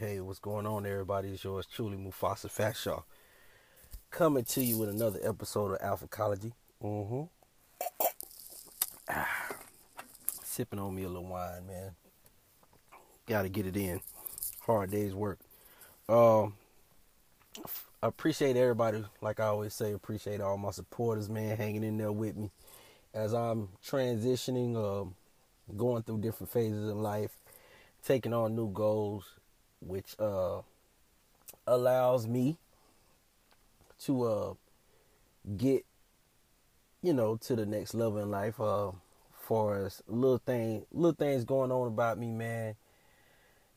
hey, what's going on, everybody? It's yours truly, Mufasa Fatshaw. Coming to you with another episode of Alphacology. Mm-hmm. Ah, sipping on me a little wine, man. Gotta get it in. Hard day's work. Um, appreciate everybody. Like I always say, appreciate all my supporters, man, hanging in there with me as I'm transitioning, um, going through different phases in life, taking on new goals, which uh, allows me to uh, get, you know, to the next level in life. Uh, far as little thing, little things going on about me, man.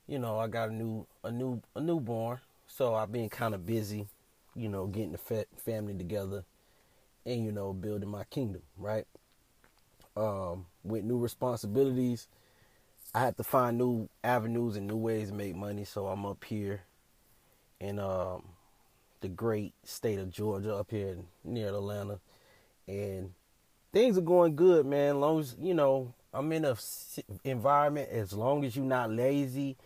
You know, I got a new, a new, a newborn, so I've been kind of busy, you know, getting the fa- family together, and you know, building my kingdom, right? Um, with new responsibilities I have to find new avenues and new ways to make money. So I'm up here in um, the great state of Georgia, up here near Atlanta, and things are going good, man. As long as you know I'm in a environment, as long as you're not lazy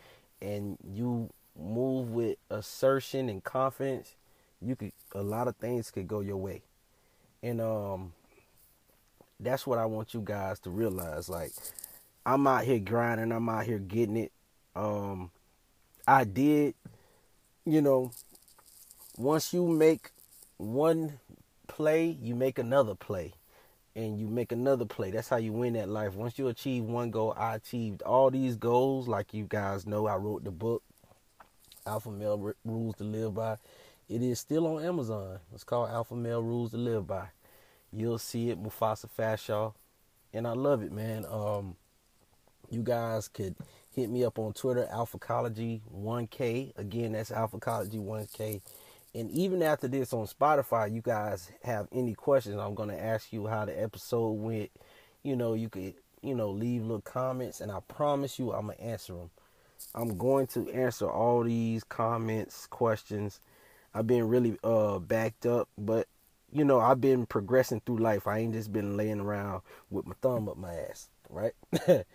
and you move with assertion and confidence, you could a lot of things could go your way, and um, that's what I want you guys to realize. Like I'm out here grinding. I'm out here getting it. Um, I did, you know, once you make one play, you make another play. And you make another play. That's how you win that life. Once you achieve one goal, I achieved all these goals. Like you guys know, I wrote the book, Alpha Male Rules to Live By. It is still on Amazon. It's called Alpha Male Rules to Live By. You'll see it, Mufasa Fatshaw. And I love it, man. Um, you guys could hit me up on Twitter, Alphacology1K. Again, that's Alphacology1K. And even after this on Spotify, you guys have any questions, I'm going to ask you how the episode went. You know, you could, you know, leave little comments, and I promise you I'm going to answer them. I'm going to answer all these comments, questions. I've been really uh backed up, but you know, I've been progressing through life. I ain't just been laying around with my thumb up my ass, right?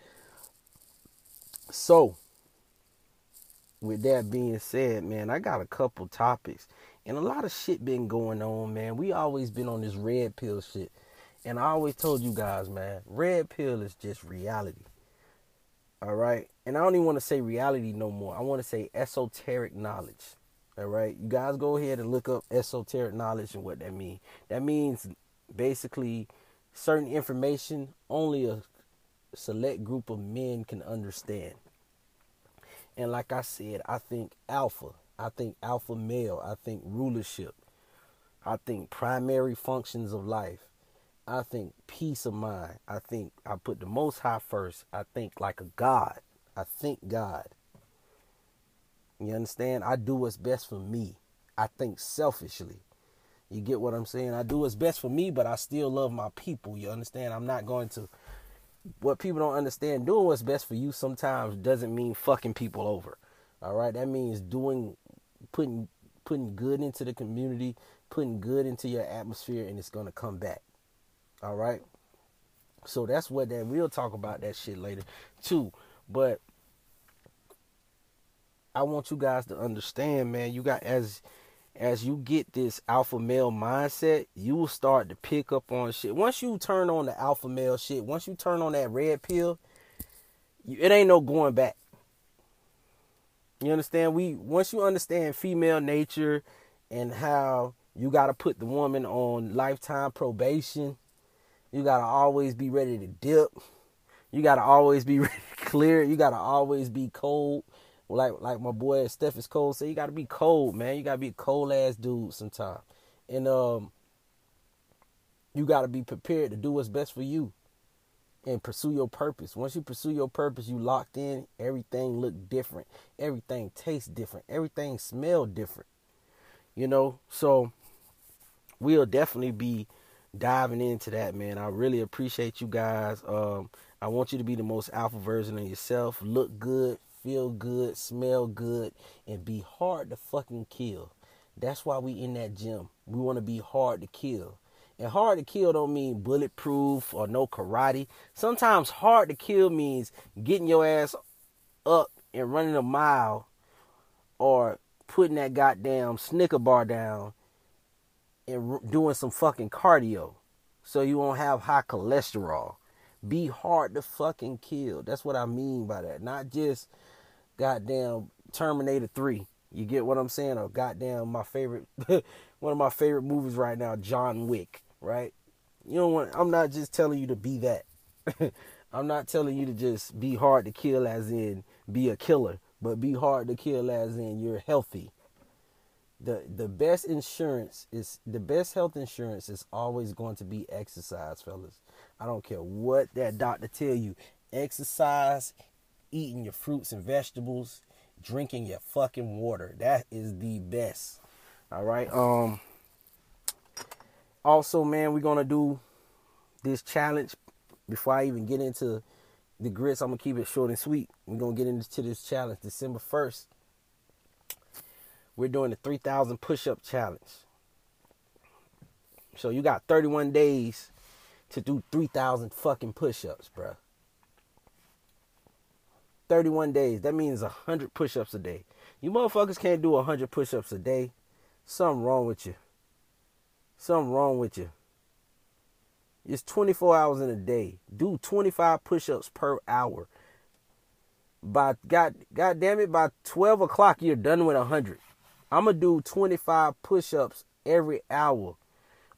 So, with that being said, man, I got a couple topics. And a lot of shit been going on, man. We always been on this red pill shit. And I always told you guys, man, red pill is just reality. All right? And I don't even want to say reality no more. I want to say esoteric knowledge. All right? You guys go ahead and look up esoteric knowledge and what that means. That means basically certain information only a select group of men can understand. And like I said, I think alpha, I think alpha male, I think rulership, I think primary functions of life, I think peace of mind, I think I put the most high first, I think like a God, I think God. You understand? I do what's best for me. I think selfishly. You get what I'm saying? I do what's best for me, but I still love my people. You understand? I'm not going to what people don't understand, doing what's best for you sometimes doesn't mean fucking people over. All right, that means doing, putting, putting good into the community, putting good into your atmosphere, and it's gonna come back. All right. So that's what that we'll talk about that shit later too. But I want you guys to understand, man. You got as as you get this alpha male mindset, you will start to pick up on shit. Once you turn on the alpha male shit, once you turn on that red pill, you, it ain't no going back. You understand? We once you understand female nature and how you got to put the woman on lifetime probation, you got to always be ready to dip. You got to always be ready to clear. You got to always be cold like like my boy Steph is cold. Say you gotta be cold, man. You gotta be a cold ass dude sometimes. And um you gotta be prepared to do what's best for you and pursue your purpose. Once you pursue your purpose, you locked in, everything look different. Everything tastes different. Everything smell different. You know, so we'll definitely be diving into that, man. I really appreciate you guys. Um, I want you to be the most alpha version of yourself. Look good, feel good, smell good, and be hard to fucking kill. That's why we in that gym. We want to be hard to kill. And hard to kill don't mean bulletproof or no karate. Sometimes hard to kill means getting your ass up and running a mile or putting that goddamn Snicker bar down and doing some fucking cardio so you won't have high cholesterol. Be hard to fucking kill. That's what I mean by that. Not just goddamn Terminator 3. You get what I'm saying? Or goddamn my favorite one of my favorite movies right now, John Wick, right? You know what I'm not just telling you to be that. I'm not telling you to just be hard to kill as in be a killer, but be hard to kill as in you're healthy. The the best insurance is the best health insurance is always going to be exercise, fellas. I don't care what that doctor tell you. Exercise, eating your fruits and vegetables, drinking your fucking water. That is the best. All right. Um also, man, we're going to do this challenge before I even get into the grits. I'm going to keep it short and sweet. We're going to get into this challenge December 1st. We're doing the 3,000 push up challenge. So you got 31 days to do 3,000 fucking push ups, bruh. 31 days. That means 100 push ups a day. You motherfuckers can't do 100 push ups a day. Something wrong with you. Something wrong with you. It's 24 hours in a day. Do 25 push-ups per hour. By God, God damn it, by 12 o'clock you're done with 100. I'm gonna do 25 push-ups every hour.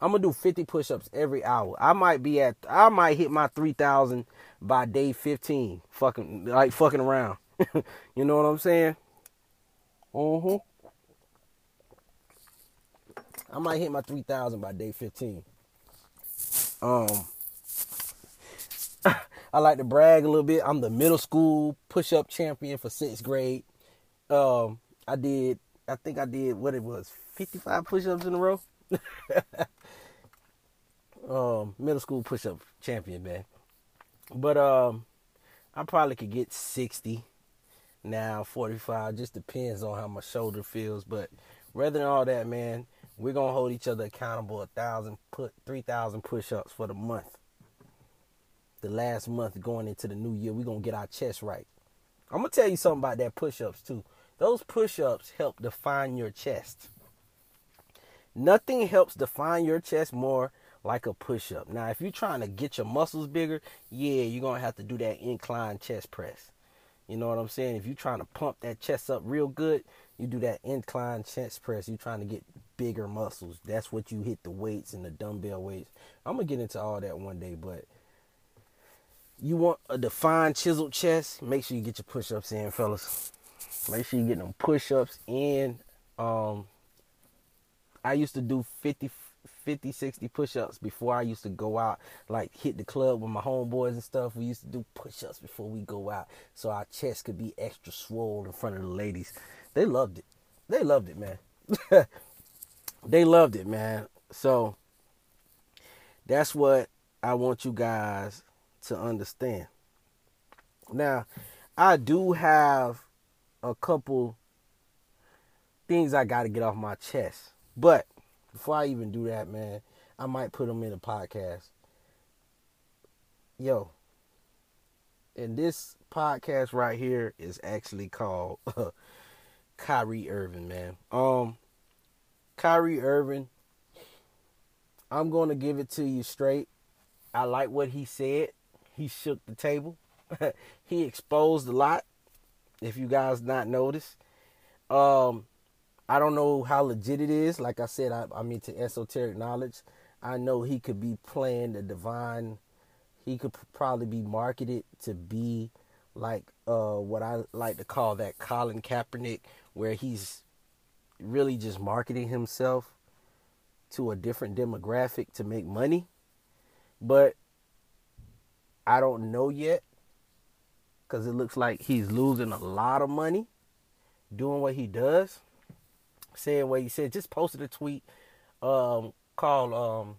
I'm gonna do 50 push-ups every hour. I might be at, I might hit my 3,000 by day 15. Fucking like fucking around. you know what I'm saying? Mm-hmm. I might hit my 3,000 by day 15. Um, I like to brag a little bit. I'm the middle school push-up champion for sixth grade. Um, I did, I think I did what it was, 55 push-ups in a row. um, middle school push-up champion, man. But um, I probably could get 60 now, 45. Just depends on how my shoulder feels. But rather than all that, man, we're gonna hold each other accountable a thousand put three thousand push-ups for the month. The last month going into the new year, we're gonna get our chest right. I'm gonna tell you something about that push-ups too. Those push-ups help define your chest. Nothing helps define your chest more like a push-up. Now, if you're trying to get your muscles bigger, yeah, you're gonna have to do that incline chest press. You know what I'm saying? If you're trying to pump that chest up real good, you do that incline chest press. You're trying to get bigger muscles. That's what you hit the weights and the dumbbell weights. I'm gonna get into all that one day, but you want a defined chiseled chest, make sure you get your push-ups in, fellas. Make sure you get them push-ups in. Um I used to do 50 50 60 push-ups before I used to go out like hit the club with my homeboys and stuff. We used to do push-ups before we go out so our chest could be extra swollen in front of the ladies. They loved it. They loved it, man. they loved it, man. So that's what I want you guys to understand. Now, I do have a couple things I got to get off my chest. But before I even do that, man, I might put them in a podcast. Yo, and this podcast right here is actually called Kyrie Irving, man. Um, Kyrie Irving, I'm going to give it to you straight. I like what he said. He shook the table. he exposed a lot. If you guys not noticed, um, I don't know how legit it is. Like I said, I, I'm into esoteric knowledge. I know he could be playing the divine. He could probably be marketed to be like uh, what I like to call that Colin Kaepernick, where he's really just marketing himself to a different demographic to make money. But I don't know yet because it looks like he's losing a lot of money doing what he does. Saying what he said, just posted a tweet um, called um,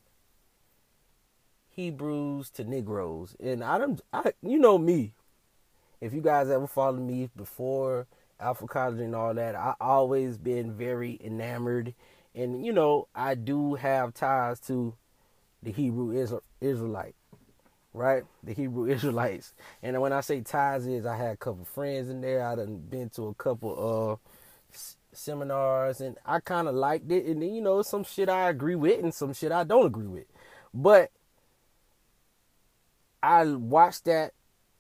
Hebrews to Negroes. And I don't, I, you know me. If you guys ever followed me before Alphacology and all that, I always been very enamored, and you know I do have ties to the Hebrew Israelite, right? The Hebrew Israelites, and when I say ties, is I had a couple friends in there. I done been to a couple uh s- seminars, and I kind of liked it. And then you know, some shit I agree with, and some shit I don't agree with. But I watched that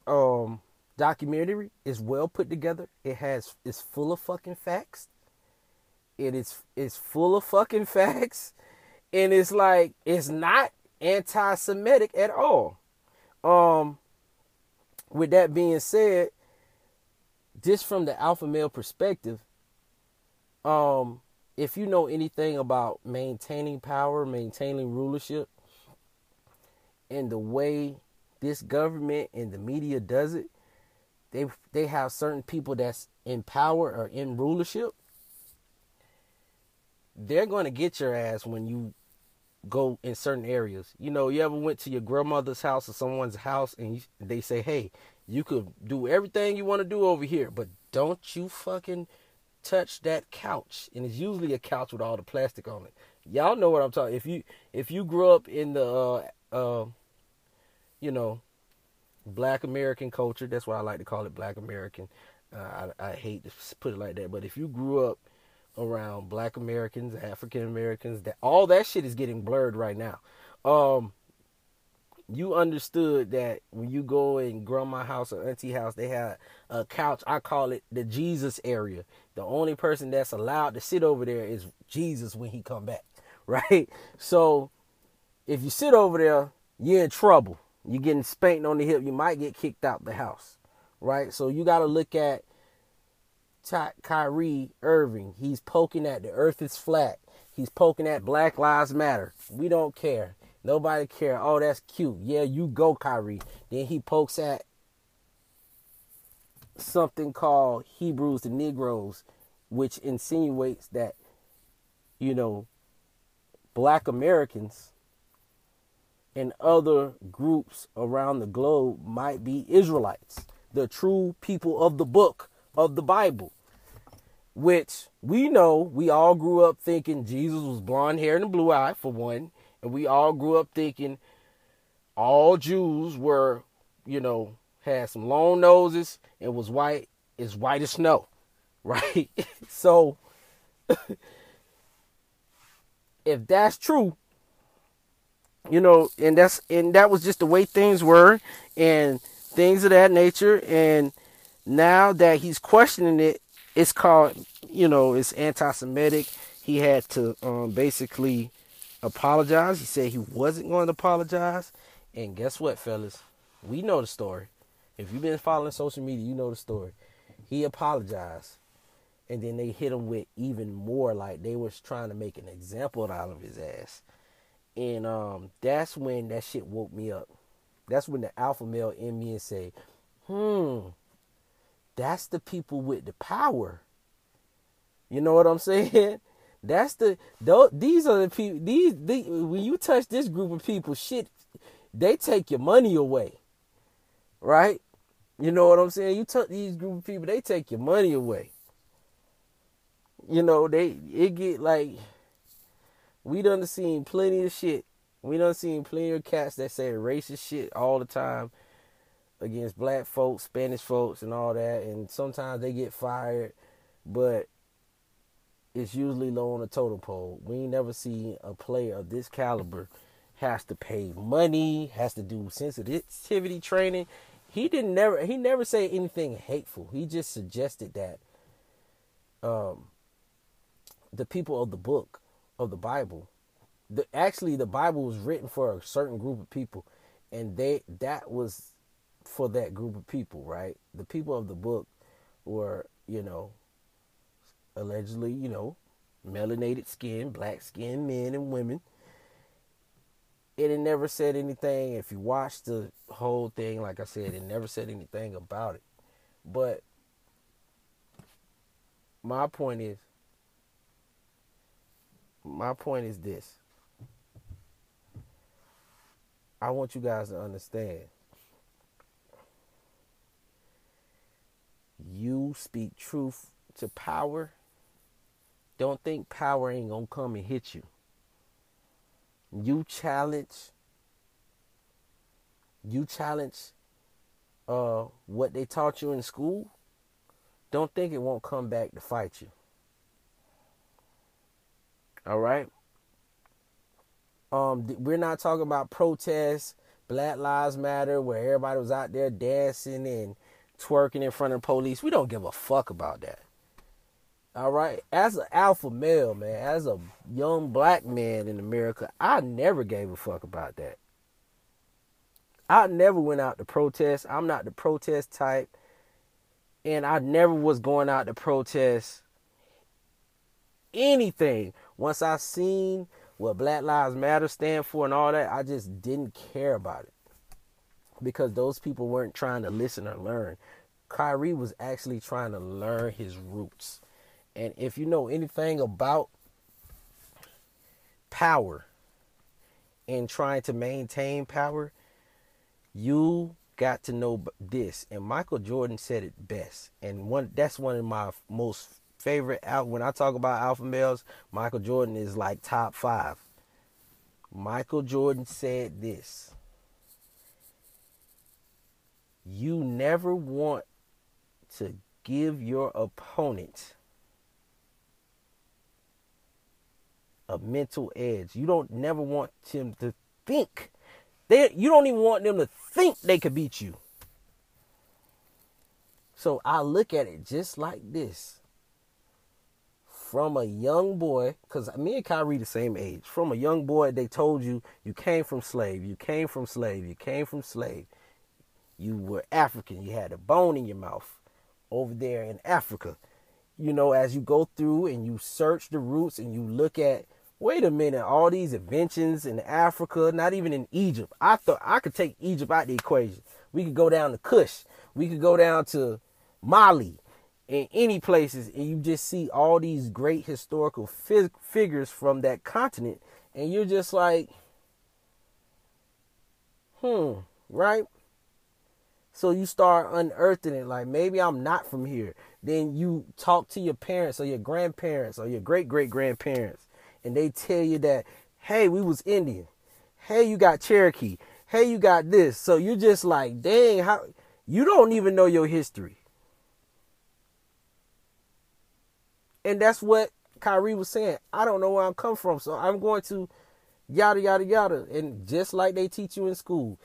um, documentary. It's well put together. It has it's full of fucking facts. It is it's full of fucking facts, and it's like it's not anti-Semitic at all. Um, with that being said, just from the alpha male perspective, um, if you know anything about maintaining power, maintaining rulership, and the way this government and the media does it, they they have certain people that's in power or in rulership. They're going to get your ass when you go in certain areas. You know, you ever went to your grandmother's house or someone's house and you, they say, "Hey, you could do everything you want to do over here, but don't you fucking touch that couch." And it's usually a couch with all the plastic on it. Y'all know what I'm talking. If you if you grew up in the uh, uh, you know, black American culture, that's why I like to call it black American. Uh, I, I hate to put it like that, but if you grew up around black Americans, African Americans, that all that shit is getting blurred right now. Um, you understood that when you go in grandma house or auntie house, they have a couch. I call it the Jesus area. The only person that's allowed to sit over there is Jesus when he come back, right? So if you sit over there, you're in trouble. You're getting spanked on the hip. You might get kicked out the house, right? So you got to look at Ty- Kyrie Irving. He's poking at the earth is flat. He's poking at Black Lives Matter. We don't care. Nobody care. Oh, that's cute. Yeah, you go, Kyrie. Then he pokes at something called Hebrews the Negroes, which insinuates that, you know, black Americans and other groups around the globe might be Israelites, the true people of the book of the Bible which we know we all grew up thinking Jesus was blonde hair and blue eye, for one. And we all grew up thinking all Jews were, you know, had some long noses and was white, as white as snow, right? so, if that's true, you know, and that's and that was just the way things were, and things of that nature, and now that he's questioning it, it's called, you know, it's anti-Semitic. He had to um, basically apologize. He said he wasn't going to apologize. And guess what, fellas? We know the story. If you've been following social media, you know the story. He apologized. And then they hit him with even more, like they was trying to make an example out of his ass. And um, that's when that shit woke me up. That's when the alpha male in me and say, hmm, that's the people with the power. You know what I'm saying? That's the these are the people these, these when you touch this group of people, shit, they take your money away. Right? You know what I'm saying? You touch these group of people, they take your money away. You know, they it get like we done seen plenty of shit. We done seen plenty of cats that say racist shit all the time against black folks, Spanish folks, and all that. And sometimes they get fired, but it's usually low on the totem pole. We ain't never see a player of this caliber has to pay money, has to do sensitivity training. He didn't never he never say anything hateful. He just suggested that um the people of the book of the Bible, the actually the Bible was written for a certain group of people, and they that was for that group of people, right? The people of the book were, you know, allegedly, you know, melanated skin, black skin men and women. It had never said anything. If you watch the whole thing, like I said, it never said anything about it. But my point is, my point is this. I want you guys to understand you speak truth to power, don't think power ain't gonna come and hit you. You challenge, you challenge uh, what they taught you in school, don't think it won't come back to fight you. All right. Um, we're not talking about protests, Black Lives Matter, where everybody was out there dancing and twerking in front of police. We don't give a fuck about that. All right. As an alpha male, man, as a young black man in America, I never gave a fuck about that. I never went out to protest. I'm not the protest type. And I never was going out to protest anything. Once I seen what Black Lives Matter stand for and all that, I just didn't care about it. Because those people weren't trying to listen or learn. Kyrie was actually trying to learn his roots. And if you know anything about power and trying to maintain power, you got to know this. And Michael Jordan said it best. And one that's one of my most favorite out when I talk about alpha males, Michael Jordan is like top 5. Michael Jordan said this. You never want to give your opponent a mental edge. You don't never want them to think. They you don't even want them to think they could beat you. So I look at it just like this. From a young boy, because me and Kyrie the same age. From a young boy, they told you you came from slave, you came from slave, you came from slave. You were African, you had a bone in your mouth over there in Africa. You know, as you go through and you search the roots and you look at wait a minute, all these inventions in Africa, not even in Egypt. I thought I could take Egypt out of the equation. We could go down to Kush. We could go down to Mali in any places and you just see all these great historical figures from that continent and you're just like hmm right so you start unearthing it like maybe i'm not from here then you talk to your parents or your grandparents or your great great grandparents and they tell you that, hey, we was Indian. Hey, you got Cherokee. Hey, you got this. So you're just like, dang, how you don't even know your history. And that's what Kyrie was saying. I don't know where I'm come from, so I'm going to yada yada yada. And just like they teach you in school,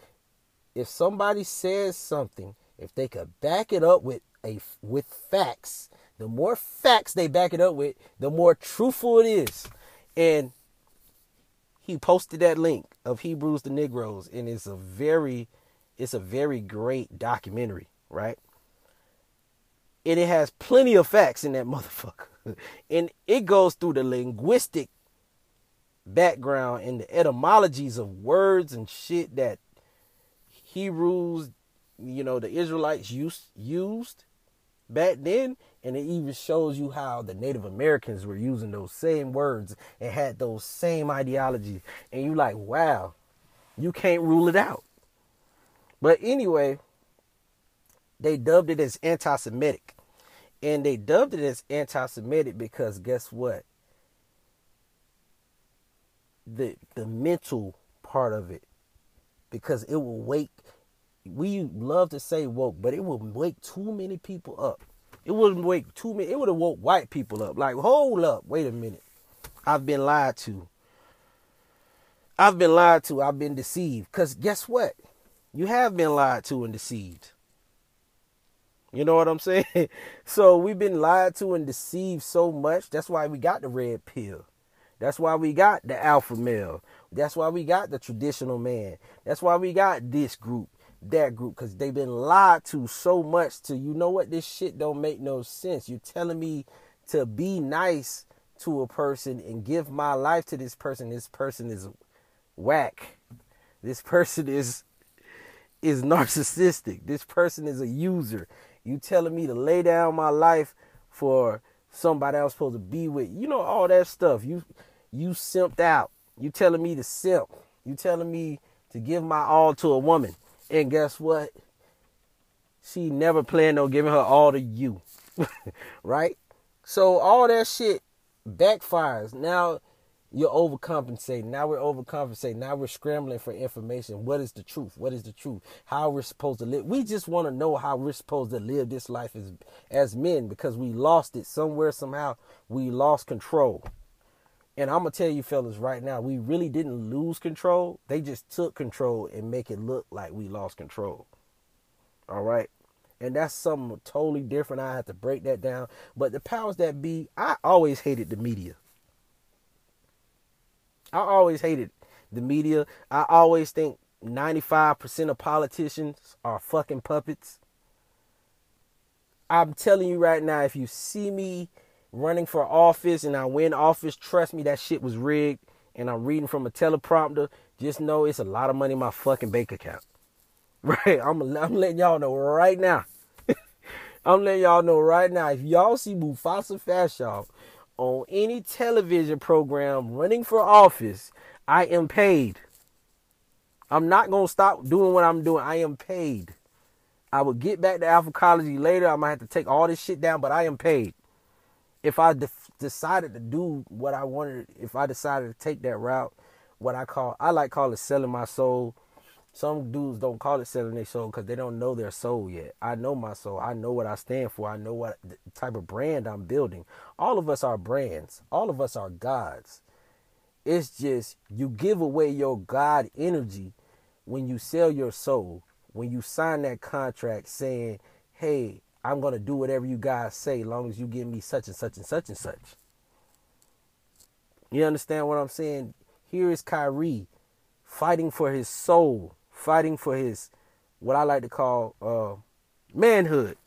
if somebody says something, if they could back it up with a with facts, the more facts they back it up with, the more truthful it is. And he posted that link of Hebrews the Negroes, and it's a very, it's a very great documentary, right? And it has plenty of facts in that motherfucker. and it goes through the linguistic background and the etymologies of words and shit that Hebrews, you know, the Israelites used used back then and it even shows you how the Native Americans were using those same words and had those same ideologies. And you're like, wow, you can't rule it out. But anyway, they dubbed it as anti Semitic. And they dubbed it as anti Semitic because guess what? The the mental part of it. Because it will wake we love to say woke, but it will wake too many people up it wouldn't wake too many. It would have woke white people up. Like, hold up, wait a minute. I've been lied to. I've been lied to. I've been deceived. Cause guess what? You have been lied to and deceived. You know what I'm saying? so we've been lied to and deceived so much. That's why we got the red pill. That's why we got the alpha male. That's why we got the traditional man. That's why we got this group that group because they've been lied to so much to you know what? This shit don't make no sense. You're telling me to be nice to a person and give my life to this person. This person is whack. This person is is narcissistic. This person is a user. You telling me to lay down my life for somebody else supposed to be with you know all that stuff. You you simped out. You telling me to simp. You telling me to give my all to a woman and guess what? She never planned on giving her all to you. right? So all that shit backfires. Now you're overcompensating. Now we're overcompensating. Now we're scrambling for information. What is the truth? What is the truth? How we're supposed to live. We just want to know how we're supposed to live this life as as men because we lost it somewhere somehow. We lost control. And I'm gonna tell you fellas right now, we really didn't lose control. They just took control and make it look like we lost control. All right. And that's something totally different. I have to break that down. But the powers that be, I always hated the media. I always hated the media. I always think 95% of politicians are fucking puppets. I'm telling you right now, if you see me running for office and I win office, trust me, that shit was rigged. And I'm reading from a teleprompter. Just know it's a lot of money in my fucking bank account. Right? I'm, I'm letting y'all know right now. I'm letting y'all know right now. If y'all see Mufasa Fashaw on any television program running for office, I am paid. I'm not going to stop doing what I'm doing. I am paid. I will get back to alphacology later. I might have to take all this shit down, but I am paid. If I de- decided to do what I wanted, if I decided to take that route, what I call, I like call it selling my soul. Some dudes don't call it selling their soul because they don't know their soul yet. I know my soul. I know what I stand for. I know what type of brand I'm building. All of us are brands. All of us are gods. It's just you give away your God energy when you sell your soul when you sign that contract saying, hey, I'm going to do whatever you guys say, long as you give me such and such and such and such. You understand what I'm saying? Here is Kyrie fighting for his soul, fighting for his, what I like to call uh, manhood.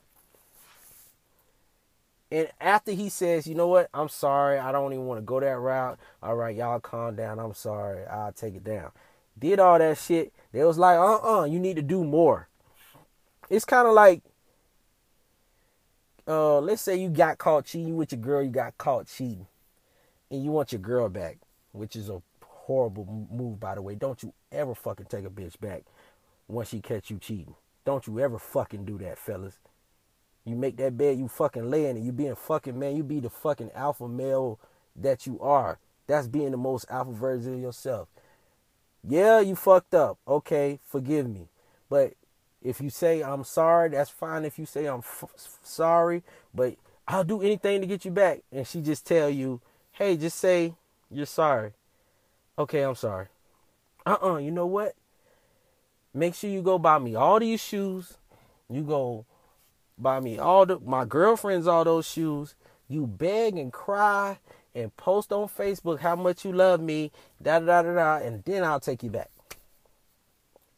And after he says, you know what, I'm sorry, I don't even want to go that route. All right, y'all calm down. I'm sorry, I'll take it down. Did all that shit. They was like, uh uh-uh, uh, you need to do more. It's kind of like, uh, let's say you got caught cheating with your girl, you got caught cheating, and you want your girl back, which is a horrible move, by the way. Don't you ever fucking take a bitch back once she catch you cheating. Don't you ever fucking do that, fellas. You make that bed, you fucking lay in it. You being fucking man, you be the fucking alpha male that you are. That's being the most alpha version of yourself. Yeah, you fucked up. Okay, forgive me. But if you say I'm sorry, that's fine. If you say I'm f- sorry, but I'll do anything to get you back, and she just tell you, hey, just say you're sorry. Okay, I'm sorry. Uh-uh. You know what? Make sure you go buy me all these shoes. You go buy me all the my girlfriends all those shoes. You beg and cry and post on Facebook how much you love me, da da da da, and then I'll take you back.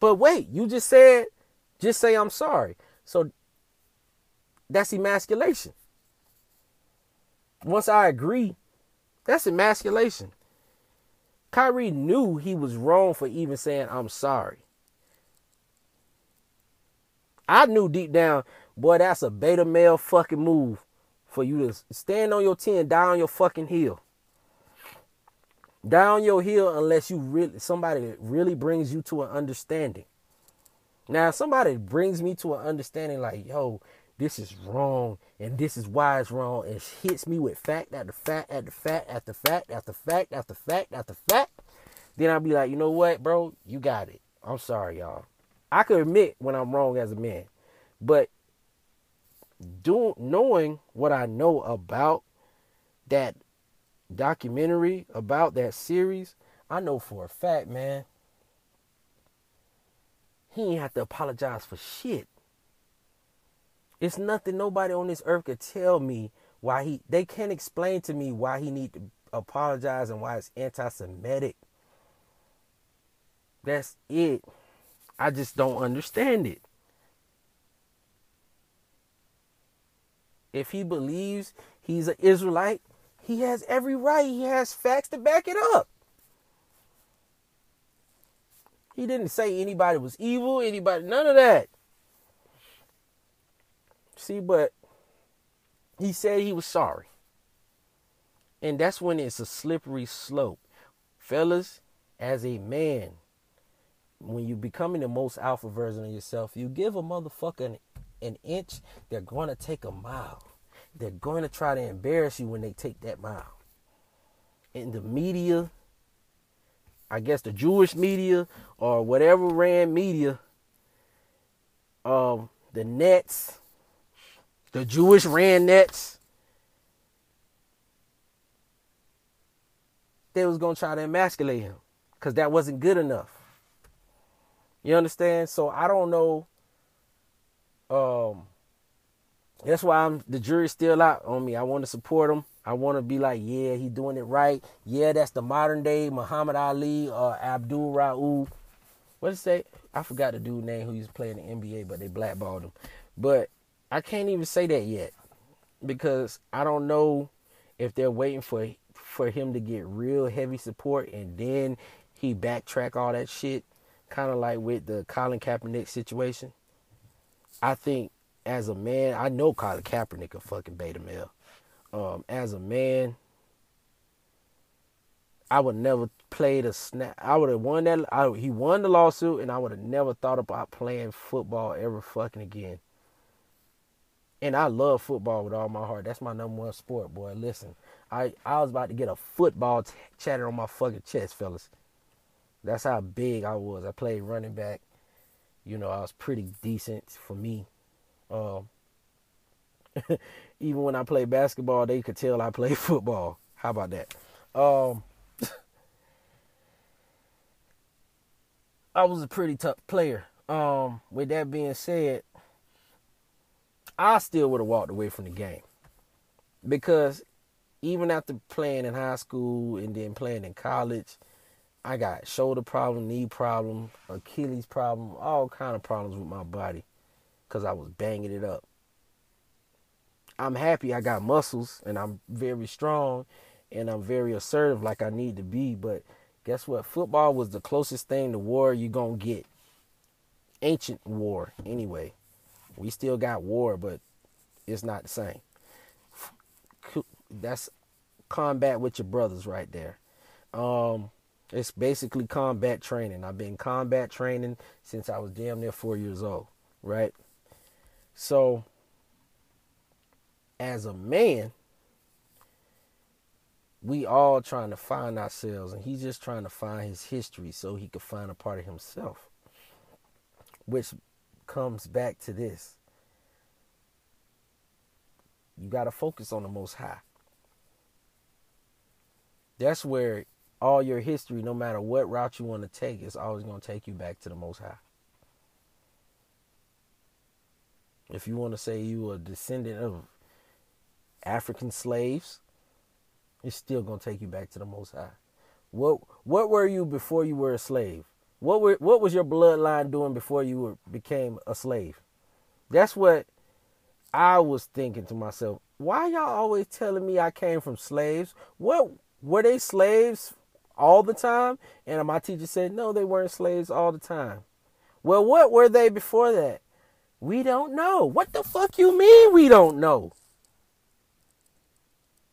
But wait, you just said, just say I'm sorry. So that's emasculation. Once I agree, that's emasculation. Kyrie knew he was wrong for even saying I'm sorry. I knew deep down, boy, that's a beta male fucking move for you to stand on your 10, on your fucking heel. Down your heel unless you really somebody really brings you to an understanding. Now, somebody brings me to an understanding like, yo, this is wrong and this is why it's wrong and hits me with fact after fact after fact after fact after fact after fact after fact, then I'll be like, you know what, bro, you got it. I'm sorry, y'all. I could admit when I'm wrong as a man, but doing knowing what I know about that documentary, about that series, I know for a fact, man, he ain't have to apologize for shit. It's nothing nobody on this earth could tell me why he they can't explain to me why he need to apologize and why it's anti-Semitic. That's it. I just don't understand it. If he believes he's an Israelite, he has every right. He has facts to back it up. He didn't say anybody was evil, anybody, none of that. See, but he said he was sorry. And that's when it's a slippery slope. Fellas, as a man, when you're becoming the most alpha version of yourself, you give a motherfucker an, an inch, they're going to take a mile. They're going to try to embarrass you when they take that mile. In the media, I guess the Jewish media or whatever ran media, um, the nets, the Jewish ran nets, they was gonna try to emasculate him because that wasn't good enough. You understand? So I don't know. Um, that's why I'm the jury's still out on me. I want to support him. I want to be like, yeah, he's doing it right. Yeah, that's the modern day Muhammad Ali or uh, Abdul Rauf. What did it say? I forgot the dude name who used to play in the NBA, but they blackballed him. But I can't even say that yet because I don't know if they're waiting for for him to get real heavy support and then he backtrack all that shit, kind of like with the Colin Kaepernick situation. I think as a man, I know Colin Kaepernick a fucking beta male. Um, as a man, I would never play the snap. I would have won that. I, he won the lawsuit, and I would have never thought about playing football ever fucking again. And I love football with all my heart. That's my number one sport, boy. Listen, I I was about to get a football t- chatter on my fucking chest, fellas. That's how big I was. I played running back. You know, I was pretty decent for me. Um, even when I played basketball, they could tell I played football. How about that? Um, I was a pretty tough player. Um, with that being said, I still would have walked away from the game because even after playing in high school and then playing in college, I got shoulder problem, knee problem, Achilles problem, all kind of problems with my body because I was banging it up. I'm happy I got muscles and I'm very strong and I'm very assertive like I need to be, but guess what? Football was the closest thing to war you gonna get. Ancient war, anyway. We still got war, but it's not the same. That's combat with your brothers right there. Um, it's basically combat training. I've been combat training since I was damn near four years old, right? So, as a man, we all trying to find ourselves, and he's just trying to find his history so he could find a part of himself. Which comes back to this. You got to focus on the most high. That's where all your history, no matter what route you want to take, is always going to take you back to the most high. If you want to say you are a descendant of African slaves, it's still going to take you back to the most high. What what were you before you were a slave? What were what was your bloodline doing before you were, became a slave? That's what I was thinking to myself. Why y'all always telling me I came from slaves? What were they slaves all the time? And my teacher said, no, they weren't slaves all the time. Well, what were they before that? We don't know. What the fuck you mean we don't know?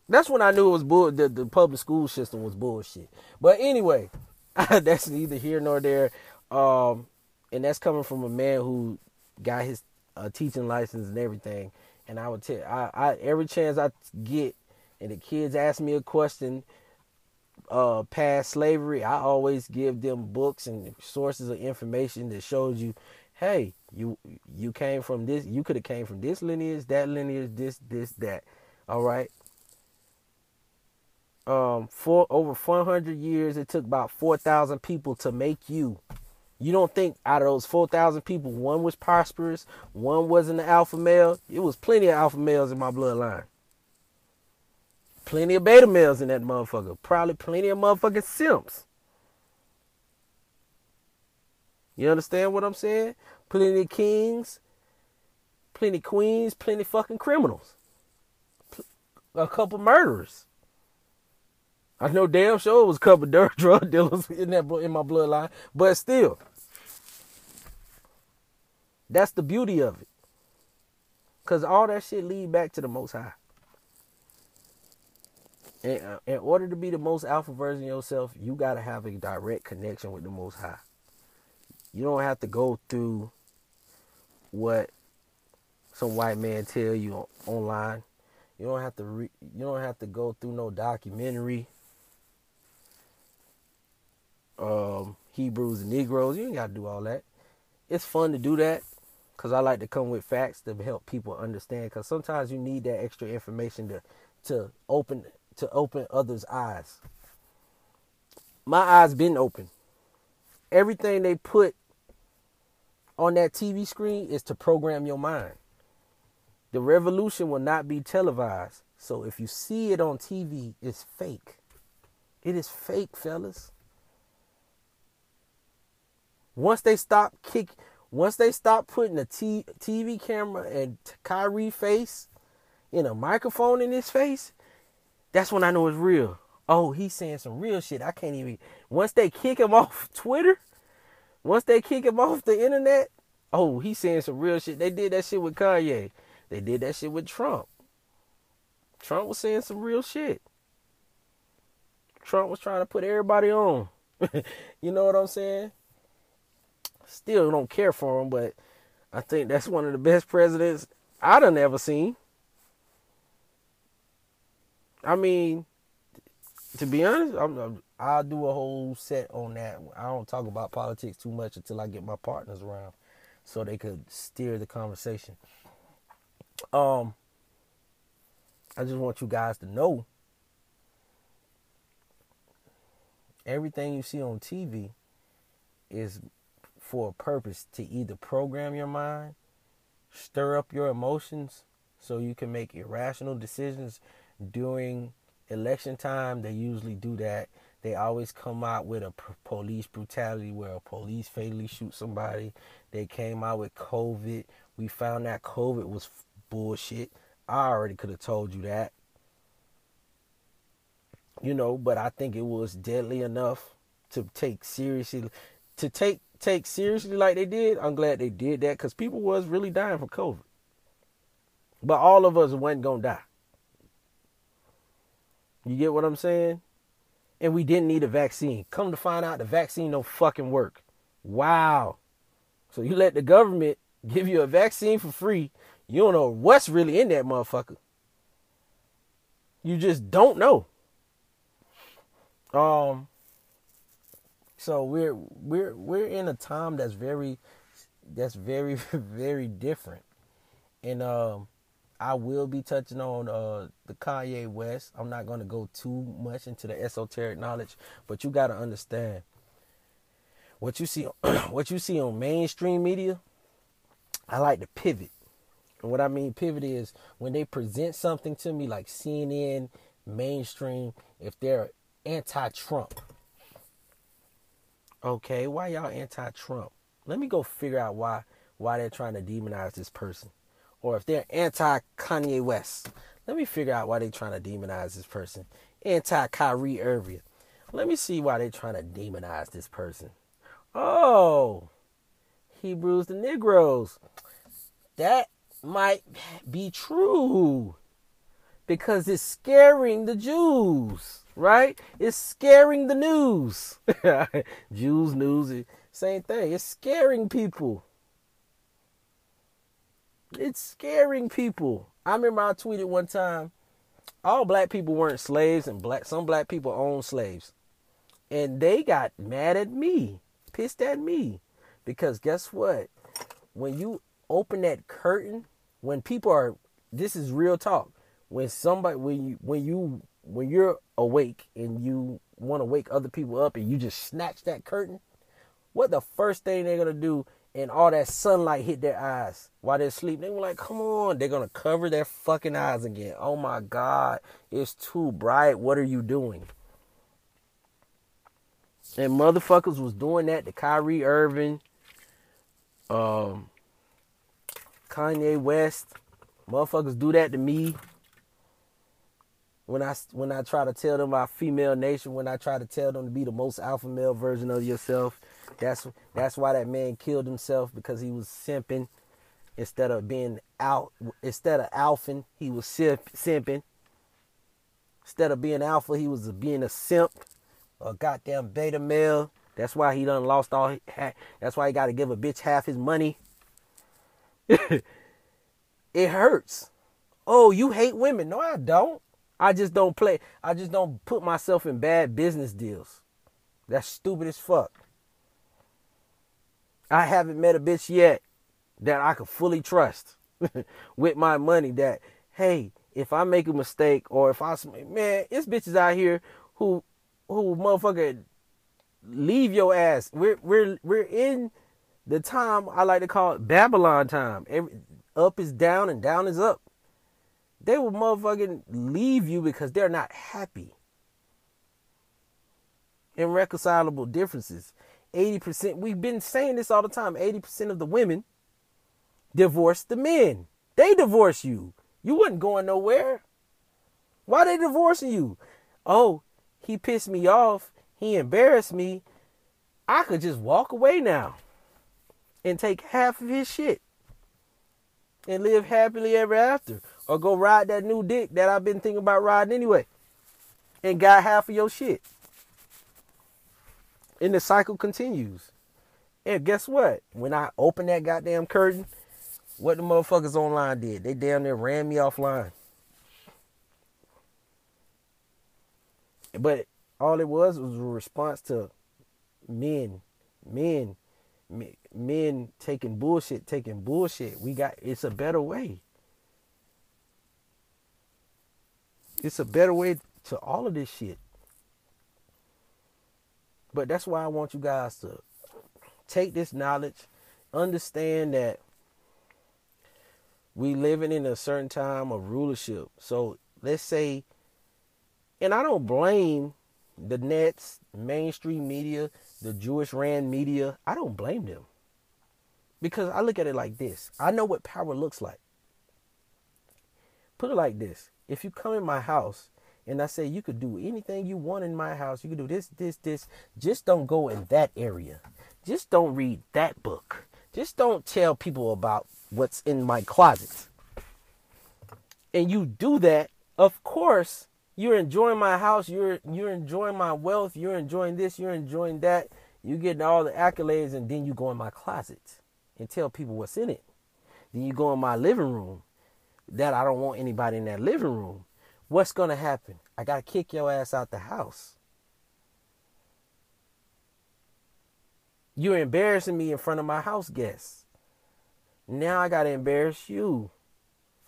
That's when I knew it was bull. The, the public school system was bullshit. But anyway, that's neither here nor there. Um, and that's coming from a man who got his uh, teaching license and everything. And I would tell, I, I every chance I get, and the kids ask me a question, uh, past slavery, I always give them books and sources of information that shows you, hey, you you came from this, you could have came from this lineage, that lineage, this, this, that. All right um for over 400 years it took about 4000 people to make you. You don't think out of those 4000 people one was prosperous one wasn't an alpha male? It was plenty of alpha males in my bloodline. Plenty of beta males in that motherfucker. Probably plenty of motherfucking simps. You understand what i'm saying? Plenty of kings plenty of queens plenty of fucking criminals. A couple murderers I know damn sure it was a couple of drug dealers in that in my bloodline, but still, that's the beauty of it. Cause all that shit lead back to the Most High. And uh, in order to be the most alpha version of yourself, you gotta have a direct connection with the Most High. You don't have to go through what some white man tell you online. You don't have to re- you don't have to go through no documentary um, Hebrews and Negroes. You ain't got to do all that. It's fun to do that because I like to come with facts to help people understand. Because sometimes you need that extra information to to open to open others' eyes. my eyes been open. Everything they put on that TV screen is to program your mind. The revolution will not be televised. So if you see it on TV, it's fake. It is fake, fellas. Once they stop kick, once they stop putting a t- TV camera and Kyrie face in a microphone in his face, that's when I know it's real. Oh, he's saying some real shit. I can't even. Once they kick him off Twitter, once they kick him off the internet, oh, he's saying some real shit. They did that shit with Kanye. They did that shit with Trump. Trump was saying some real shit. Trump was trying to put everybody on. you know what I'm saying? Still don't care for him, but I think that's one of the best presidents I done ever seen. I mean, to be honest, I'm, I'm, I'll do a whole set on that. I don't talk about politics too much until I get my partners around, so they could steer the conversation. Um, I just want you guys to know everything you see on TV is for a purpose to either program your mind, stir up your emotions so you can make irrational decisions during election time. They usually do that. They always come out with a police brutality where a police fatally shoots somebody. They came out with COVID. We found that COVID was bullshit. I already could have told you that. You know, but I think it was deadly enough to take seriously to take take seriously like they did. I'm glad they did that cuz people was really dying from COVID. But all of us wasn't to die. You get what I'm saying? And we didn't need a vaccine. Come to find out the vaccine don't fucking work. Wow. So you let the government give you a vaccine for free you don't know what's really in that motherfucker. You just don't know. Um so we're we're we're in a time that's very that's very very different. And um I will be touching on uh the Kanye West. I'm not going to go too much into the esoteric knowledge, but you got to understand what you see what you see on mainstream media. I like to pivot. And what I mean pivot is when they present something to me like CNN, mainstream, if they're anti-Trump. Okay, why y'all anti-Trump? Let me go figure out why why they're trying to demonize this person. Or if they're anti Kanye West, let me figure out why they're trying to demonize this person. Anti Kyrie Irving. Let me see why they're trying to demonize this person. Oh, Hebrews to Negroes. That might be true because it's scaring the Jews, right? It's scaring the news. Jews news, eh, same thing. It's scaring people. It's scaring people. I remember I tweeted one time, all black people weren't slaves and black some black people owned slaves. And they got mad at me, pissed at me. Because guess what? When you open that curtain when people are this is real talk. When somebody when you when you when you're awake and you want to wake other people up and you just snatch that curtain, what the first thing they're gonna do and all that sunlight hit their eyes while they're sleeping. They were like, come on, they're gonna cover their fucking eyes again. Oh my god, it's too bright. What are you doing? And motherfuckers was doing that to Kyrie Irving, um, Kanye West. Motherfuckers do that to me. When I when I try to tell them my female nation, when I try to tell them to be the most alpha male version of yourself, that's that's why that man killed himself because he was simping instead of being out instead of alphing, he was simp, simping. Instead of being alpha, he was being a simp, a goddamn beta male. That's why he done lost all. That's why he got to give a bitch half his money. it hurts. Oh, you hate women. No, I don't. I just don't play. I just don't put myself in bad business deals. That's stupid as fuck. I haven't met a bitch yet that I could fully trust with my money that, hey, if I make a mistake or if I, man, it's bitches out here who, who motherfucker leave your ass. We're we're we're in the time I like to call it Babylon time. Every, up is down and down is up. They will motherfucking leave you because they're not happy. Irreconcilable differences. 80%, we've been saying this all the time 80% of the women divorce the men. They divorce you. You wasn't going nowhere. Why they divorcing you? Oh, he pissed me off. He embarrassed me. I could just walk away now and take half of his shit and live happily ever after. Or go ride that new dick that I've been thinking about riding anyway and got half of your shit. And the cycle continues. And guess what? When I opened that goddamn curtain, what the motherfuckers online did, they damn near ran me offline. But all it was was a response to men, men, men taking bullshit, taking bullshit. We got it's a better way. It's a better way to all of this shit. But that's why I want you guys to take this knowledge, understand that we living in a certain time of rulership. So let's say, and I don't blame the Nets, mainstream media, the Jewish ran media. I don't blame them because I look at it like this. I know what power looks like. Put it like this: If you come in my house and I say you could do anything you want in my house, you could do this, this, this. Just don't go in that area. Just don't read that book. Just don't tell people about what's in my closet. And you do that, of course, you're enjoying my house, you're you're enjoying my wealth, you're enjoying this, you're enjoying that. you're getting all the accolades and then you go in my closet and tell people what's in it. Then you go in my living room that I don't want anybody in that living room. What's going to happen? I got to kick your ass out the house. You're embarrassing me in front of my house guests. Now I got to embarrass you.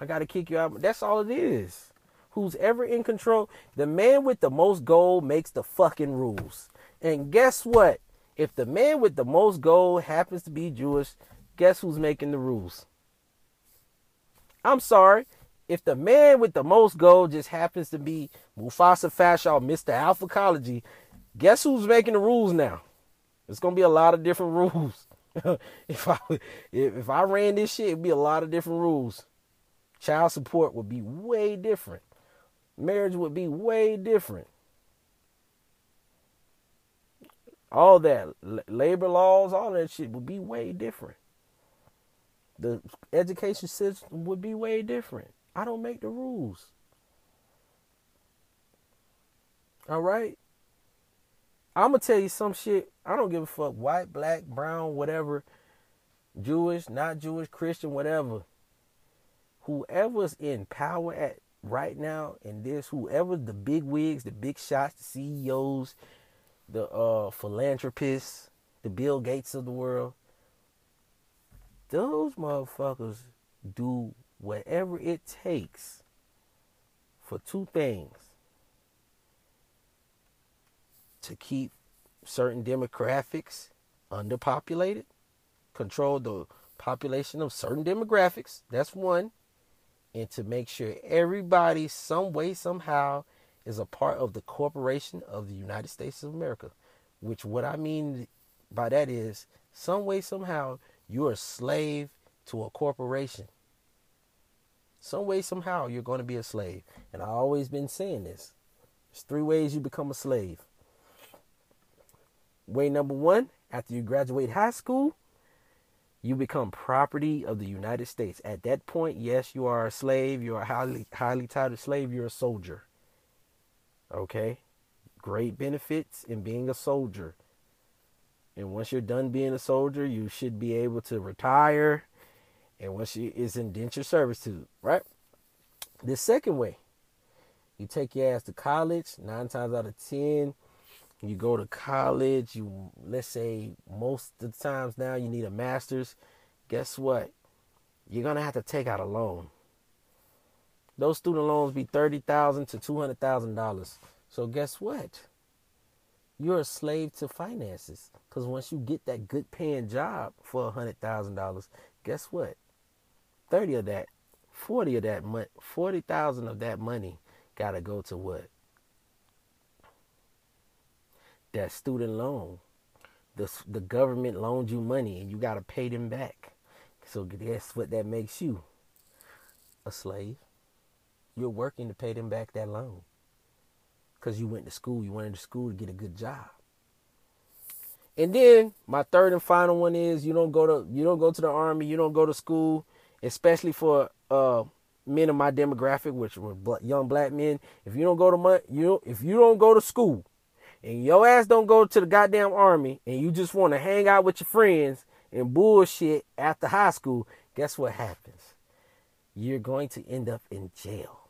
I got to kick you out. That's all it is. Who's ever in control? The man with the most gold makes the fucking rules. And guess what? If the man with the most gold happens to be Jewish, guess who's making the rules? I'm sorry. If the man with the most gold just happens to be Mufasa Fashaw, Mr. Alphacology, guess who's making the rules now? It's gonna be a lot of different rules. if I if I ran this shit, it'd be a lot of different rules. Child support would be way different. Marriage would be way different. All that labor laws, all that shit would be way different. The education system would be way different. I don't make the rules. All right? I'm going to tell you some shit. I don't give a fuck. White, black, brown, whatever. Jewish, not Jewish, Christian, whatever. Whoever's in power at right now in this, whoever the big wigs, the big shots, the CEOs, the uh, philanthropists, the Bill Gates of the world, those motherfuckers do whatever it takes for two things to keep certain demographics underpopulated, control the population of certain demographics. That's one. And to make sure everybody, some way, somehow, is a part of the corporation of the United States of America. Which, what I mean by that is, some way, somehow, you're a slave to a corporation. Some way, somehow, you're going to be a slave. And I've always been saying this. There's three ways you become a slave. Way number one, after you graduate high school, you become property of the United States. At that point, yes, you are a slave. You are a highly, highly titled slave. You're a soldier. Okay? Great benefits in being a soldier. And once you're done being a soldier, you should be able to retire. And once you is indentured servitude, right? The second way, you take your ass to college. Nine times out of ten, you go to college. You let's say most of the times now you need a master's. Guess what? You're gonna have to take out a loan. Those student loans be thirty thousand to two hundred thousand dollars. So guess what? You're a slave to finances. Because once you get that good paying job for a hundred thousand dollars, guess what? Thirty of that, forty of that money, forty thousand of that money, gotta go to what? That student loan. The the government loaned you money, and you gotta pay them back. So guess what? That makes you a slave. You're working to pay them back that loan because you went to school. You went to school to get a good job. And then my third and final one is you don't go to you don't go to the army, you don't go to school, especially for uh, men of my demographic, which were young black men. If you don't go to my, you if you don't go to school, and your ass don't go to the goddamn army, and you just want to hang out with your friends and bullshit after high school, guess what happens? You're going to end up in jail.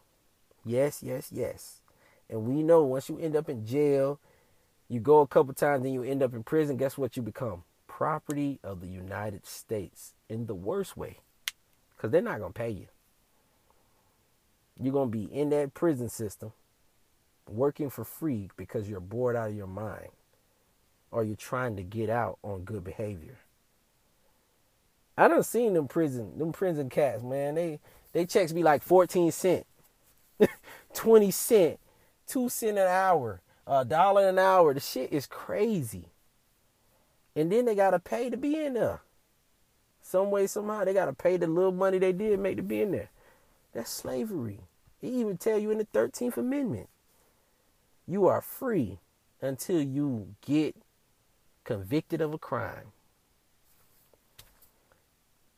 Yes, yes, yes. And we know once you end up in jail, you go a couple times, then you end up in prison. Guess what you become? Property of the United States in the worst way. Because they're not going to pay you. You're going to be in that prison system working for free because you're bored out of your mind or you're trying to get out on good behavior. I done seen them prison, them prison cats, man. They they checks be like 14 cent. 20 cent, 2 cent an hour, a dollar an hour. The shit is crazy. And then they got to pay to be in there. Some way, somehow, they got to pay the little money they did make to be in there. That's slavery. He even tell you in the 13th Amendment, you are free until you get convicted of a crime.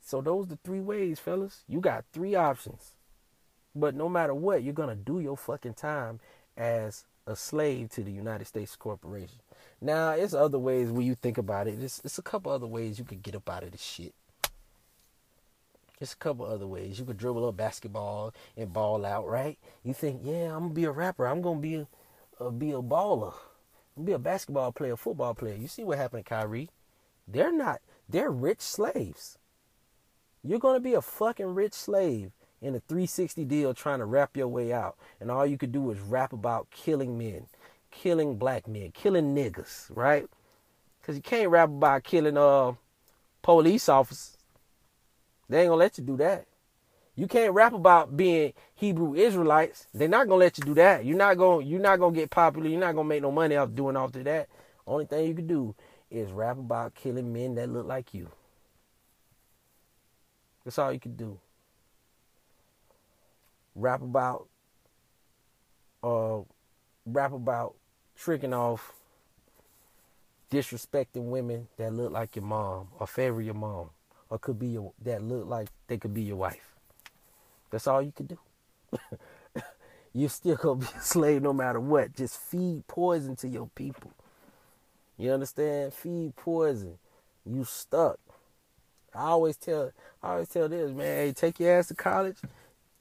So those are the three ways, fellas. You got three options. But no matter what, you're gonna do your fucking time as a slave to the United States corporation. Now, it's other ways when you think about it. It's, it's a couple other ways you could get up out of this shit. There's a couple other ways. You could dribble up basketball and ball out, right? You think, yeah, I'm gonna be a rapper. I'm gonna be a, a be a baller. I'm gonna be a basketball player, football player. You see what happened to Kyrie? They're not. They're rich slaves. You're gonna be a fucking rich slave in a 360 deal trying to rap your way out. And all you could do was rap about killing men, killing black men, killing niggas, right? Because you can't rap about killing uh police officers. They ain't gonna let you do that. You can't rap about being Hebrew Israelites. They're not gonna let you do that. You're not gonna you're not gonna get popular. You're not gonna make no money off doing all of that. Only thing you can do is rap about killing men that look like you. That's all you can do rap about uh rap about tricking off disrespecting women that look like your mom or favor your mom or could be your that look like they could be your wife. That's all you could do. You're still gonna be a slave no matter what. Just feed poison to your people. You understand? Feed poison. You stuck. I always tell I always tell this, man, hey, take your ass to college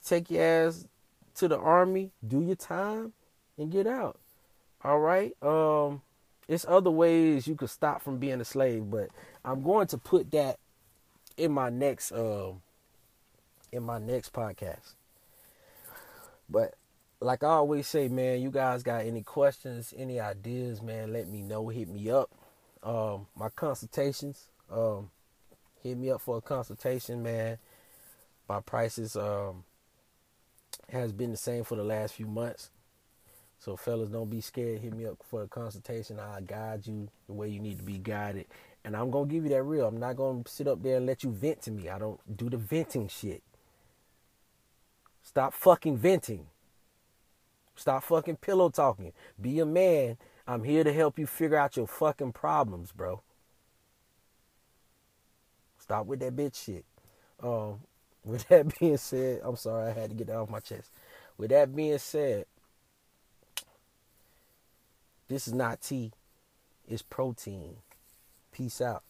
take your ass to the army, do your time, and get out. All right. Um, it's other ways you could stop from being a slave, but I'm going to put that in my next um in my next podcast. But like I always say, man, you guys got any questions, any ideas, man, let me know. Hit me up. Um, my consultations, um, hit me up for a consultation, man. My prices, um, has been the same for the last few months. So, fellas, don't be scared. Hit me up for a consultation. I'll guide you the way you need to be guided. And I'm going to give you that real. I'm not going to sit up there and let you vent to me. I don't do the venting shit. Stop fucking venting. Stop fucking pillow talking. Be a man. I'm here to help you figure out your fucking problems, bro. Stop with that bitch shit. Um, with that being said, I'm sorry I had to get that off my chest. With that being said, this is not tea, it's protein. Peace out.